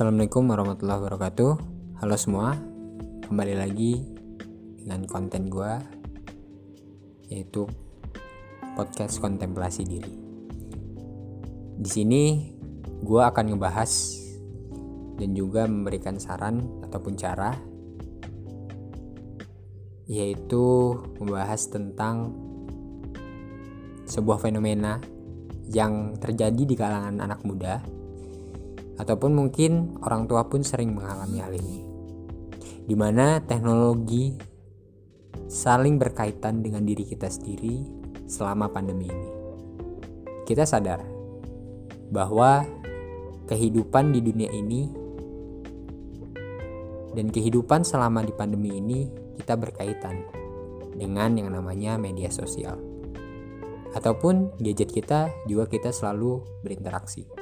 Assalamualaikum warahmatullahi wabarakatuh. Halo semua Kembali lagi dengan konten gue Yaitu Podcast kontemplasi diri. Di sini gue akan ngebahas Dan juga memberikan saran ataupun cara Yaitu membahas tentang Sebuah fenomena yang terjadi di kalangan anak muda ataupun mungkin orang tua pun sering mengalami hal ini. Di mana teknologi saling berkaitan dengan diri kita sendiri selama pandemi ini. Kita sadar bahwa kehidupan di dunia ini dan kehidupan selama di pandemi ini kita berkaitan dengan yang namanya media sosial. Ataupun gadget kita juga kita selalu berinteraksi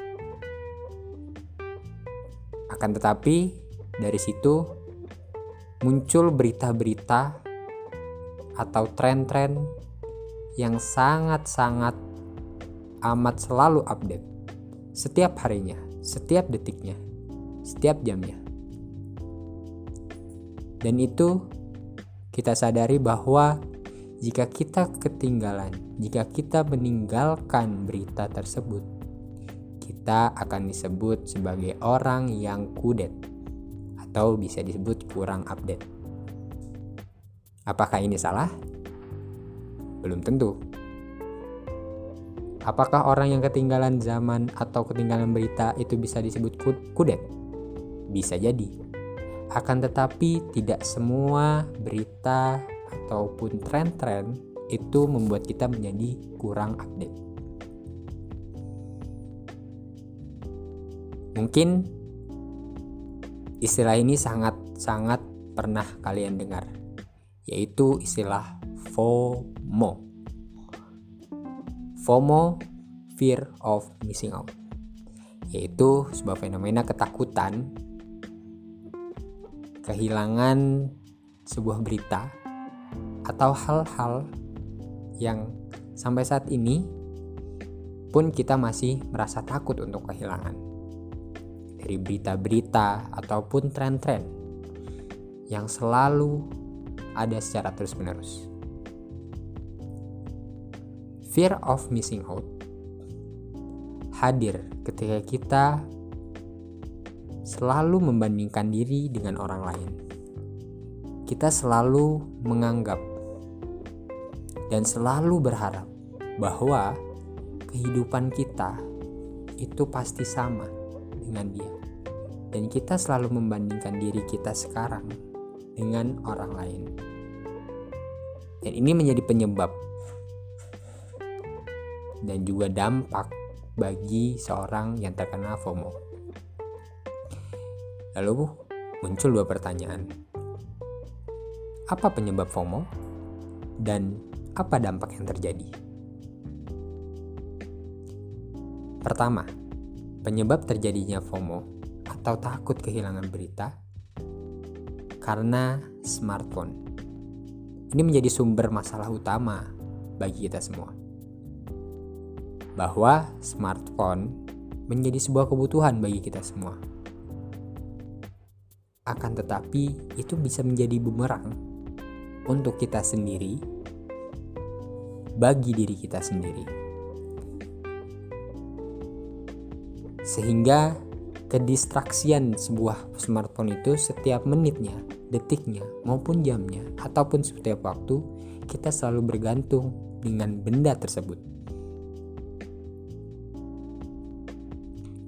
akan tetapi dari situ muncul berita-berita atau tren-tren yang sangat-sangat amat selalu update setiap harinya, setiap detiknya, setiap jamnya. Dan itu kita sadari bahwa jika kita ketinggalan, jika kita meninggalkan berita tersebut, kita akan disebut sebagai orang yang kudet atau bisa disebut kurang update. Apakah ini salah? Belum tentu. Apakah orang yang ketinggalan zaman atau ketinggalan berita itu bisa disebut kudet? Bisa jadi. Akan tetapi tidak semua berita ataupun tren-tren itu membuat kita menjadi kurang update. Mungkin istilah ini sangat-sangat pernah kalian dengar, yaitu istilah FOMO. FOMO, fear of missing out, yaitu sebuah fenomena ketakutan kehilangan sebuah berita atau hal-hal yang sampai saat ini pun kita masih merasa takut untuk kehilangan dari berita-berita ataupun tren-tren yang selalu ada secara terus-menerus. Fear of missing out hadir ketika kita selalu membandingkan diri dengan orang lain. Kita selalu menganggap dan selalu berharap bahwa kehidupan kita itu pasti sama dengan dia. Dan kita selalu membandingkan diri kita sekarang dengan orang lain. Dan ini menjadi penyebab dan juga dampak bagi seorang yang terkena FOMO. Lalu muncul dua pertanyaan. Apa penyebab FOMO? Dan apa dampak yang terjadi? Pertama, Penyebab terjadinya FOMO atau takut kehilangan berita karena smartphone. Ini menjadi sumber masalah utama bagi kita semua. Bahwa smartphone menjadi sebuah kebutuhan bagi kita semua. Akan tetapi itu bisa menjadi bumerang untuk kita sendiri bagi diri kita sendiri sehingga kedistraksian sebuah smartphone itu setiap menitnya, detiknya, maupun jamnya, ataupun setiap waktu kita selalu bergantung dengan benda tersebut.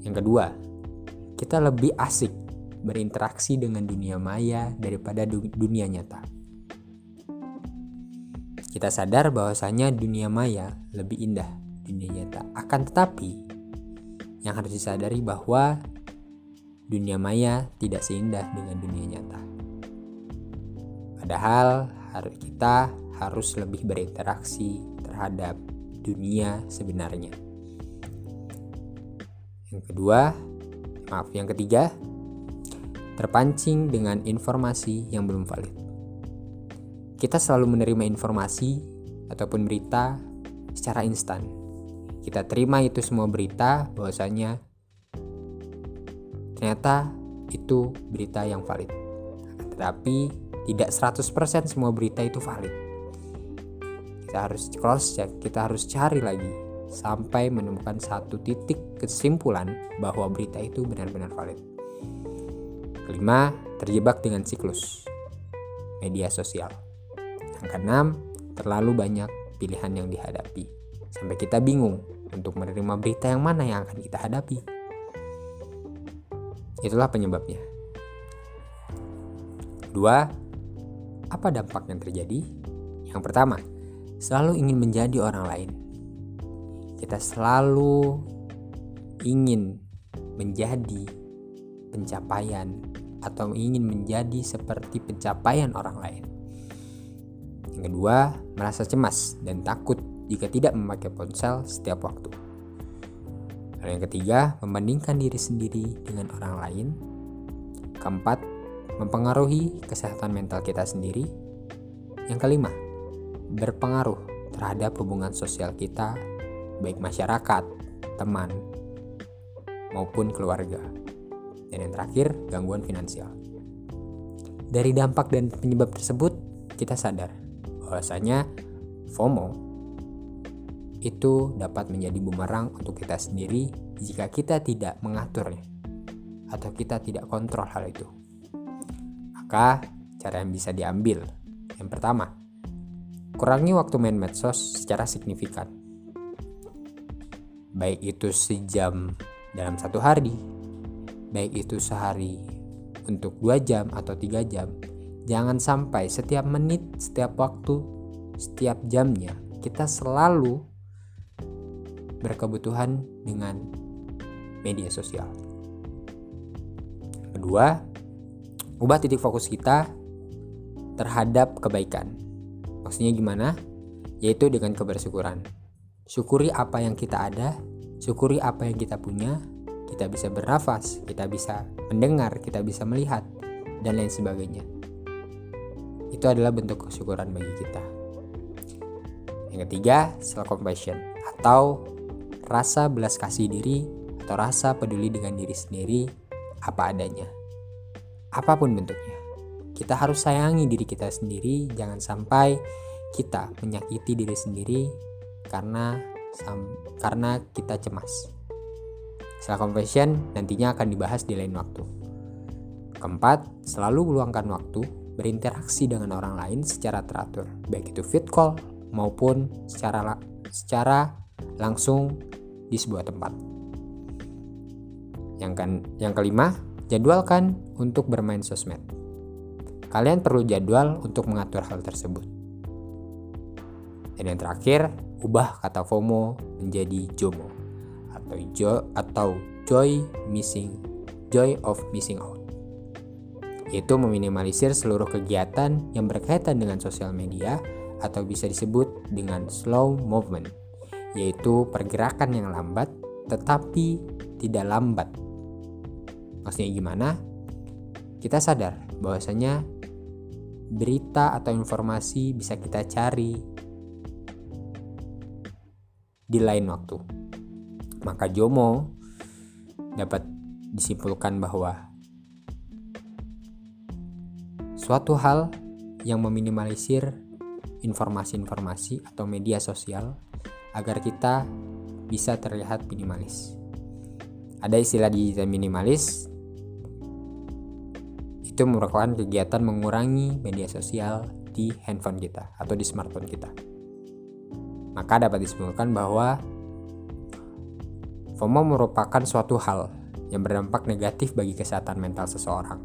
Yang kedua, kita lebih asik berinteraksi dengan dunia maya daripada dunia nyata. Kita sadar bahwasanya dunia maya lebih indah dunia nyata. Akan tetapi, yang harus disadari bahwa dunia maya tidak seindah dengan dunia nyata. Padahal kita harus lebih berinteraksi terhadap dunia sebenarnya. Yang kedua, maaf, yang ketiga, terpancing dengan informasi yang belum valid. Kita selalu menerima informasi ataupun berita secara instan kita terima itu semua berita bahwasanya ternyata itu berita yang valid. Tetapi tidak 100% semua berita itu valid. Kita harus cross check, kita harus cari lagi sampai menemukan satu titik kesimpulan bahwa berita itu benar-benar valid. Kelima, terjebak dengan siklus media sosial. Yang keenam, terlalu banyak pilihan yang dihadapi sampai kita bingung untuk menerima berita yang mana yang akan kita hadapi. Itulah penyebabnya. Dua, apa dampak yang terjadi? Yang pertama, selalu ingin menjadi orang lain. Kita selalu ingin menjadi pencapaian atau ingin menjadi seperti pencapaian orang lain. Yang kedua, merasa cemas dan takut jika tidak memakai ponsel setiap waktu. Lalu yang ketiga, membandingkan diri sendiri dengan orang lain. Keempat, mempengaruhi kesehatan mental kita sendiri. Yang kelima, berpengaruh terhadap hubungan sosial kita, baik masyarakat, teman, maupun keluarga. Dan yang terakhir, gangguan finansial. Dari dampak dan penyebab tersebut, kita sadar bahwasanya FOMO itu dapat menjadi bumerang untuk kita sendiri jika kita tidak mengaturnya atau kita tidak kontrol hal itu. Maka cara yang bisa diambil yang pertama, kurangi waktu main medsos secara signifikan. Baik itu sejam dalam satu hari, baik itu sehari untuk dua jam atau tiga jam. Jangan sampai setiap menit, setiap waktu, setiap jamnya kita selalu berkebutuhan dengan media sosial. Kedua, ubah titik fokus kita terhadap kebaikan. Maksudnya gimana? Yaitu dengan kebersyukuran. Syukuri apa yang kita ada, syukuri apa yang kita punya, kita bisa bernafas, kita bisa mendengar, kita bisa melihat, dan lain sebagainya. Itu adalah bentuk kesyukuran bagi kita. Yang ketiga, self compassion atau rasa belas kasih diri atau rasa peduli dengan diri sendiri apa adanya. Apa pun bentuknya. Kita harus sayangi diri kita sendiri, jangan sampai kita menyakiti diri sendiri karena karena kita cemas. Self compassion nantinya akan dibahas di lain waktu. Keempat, selalu meluangkan waktu berinteraksi dengan orang lain secara teratur, baik itu fit call maupun secara secara langsung di sebuah tempat. Yang kan yang kelima, jadwalkan untuk bermain sosmed. Kalian perlu jadwal untuk mengatur hal tersebut. Dan yang terakhir, ubah kata FOMO menjadi JOMO atau jo atau joy missing joy of missing out. Yaitu meminimalisir seluruh kegiatan yang berkaitan dengan sosial media atau bisa disebut dengan slow movement yaitu pergerakan yang lambat tetapi tidak lambat. Maksudnya gimana? Kita sadar bahwasanya berita atau informasi bisa kita cari di lain waktu. Maka Jomo dapat disimpulkan bahwa suatu hal yang meminimalisir informasi-informasi atau media sosial agar kita bisa terlihat minimalis. Ada istilah digital minimalis itu merupakan kegiatan mengurangi media sosial di handphone kita atau di smartphone kita. Maka dapat disimpulkan bahwa FOMO merupakan suatu hal yang berdampak negatif bagi kesehatan mental seseorang.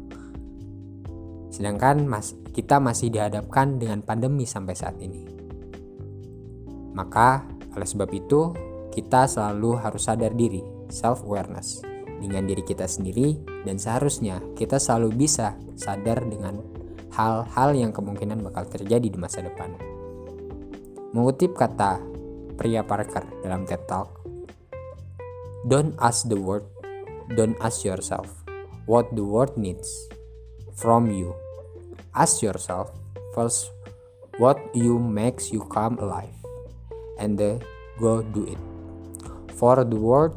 Sedangkan mas, kita masih dihadapkan dengan pandemi sampai saat ini. Maka oleh sebab itu, kita selalu harus sadar diri, self awareness dengan diri kita sendiri dan seharusnya kita selalu bisa sadar dengan hal-hal yang kemungkinan bakal terjadi di masa depan. Mengutip kata pria Parker dalam TED Talk, Don't ask the world, don't ask yourself what the world needs from you. Ask yourself first what you makes you come alive and then go do it. For the world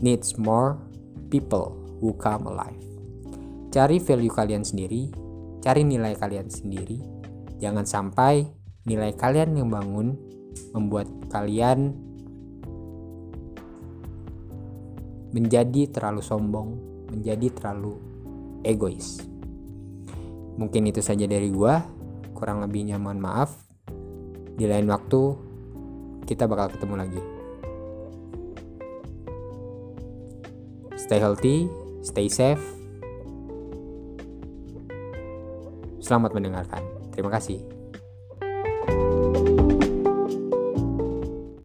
needs more people who come alive. cari value kalian sendiri, cari nilai kalian sendiri. Jangan sampai nilai kalian yang bangun membuat kalian menjadi terlalu sombong, menjadi terlalu egois. Mungkin itu saja dari gua. Kurang lebihnya mohon maaf. Di lain waktu kita bakal ketemu lagi. Stay healthy, stay safe. Selamat mendengarkan. Terima kasih.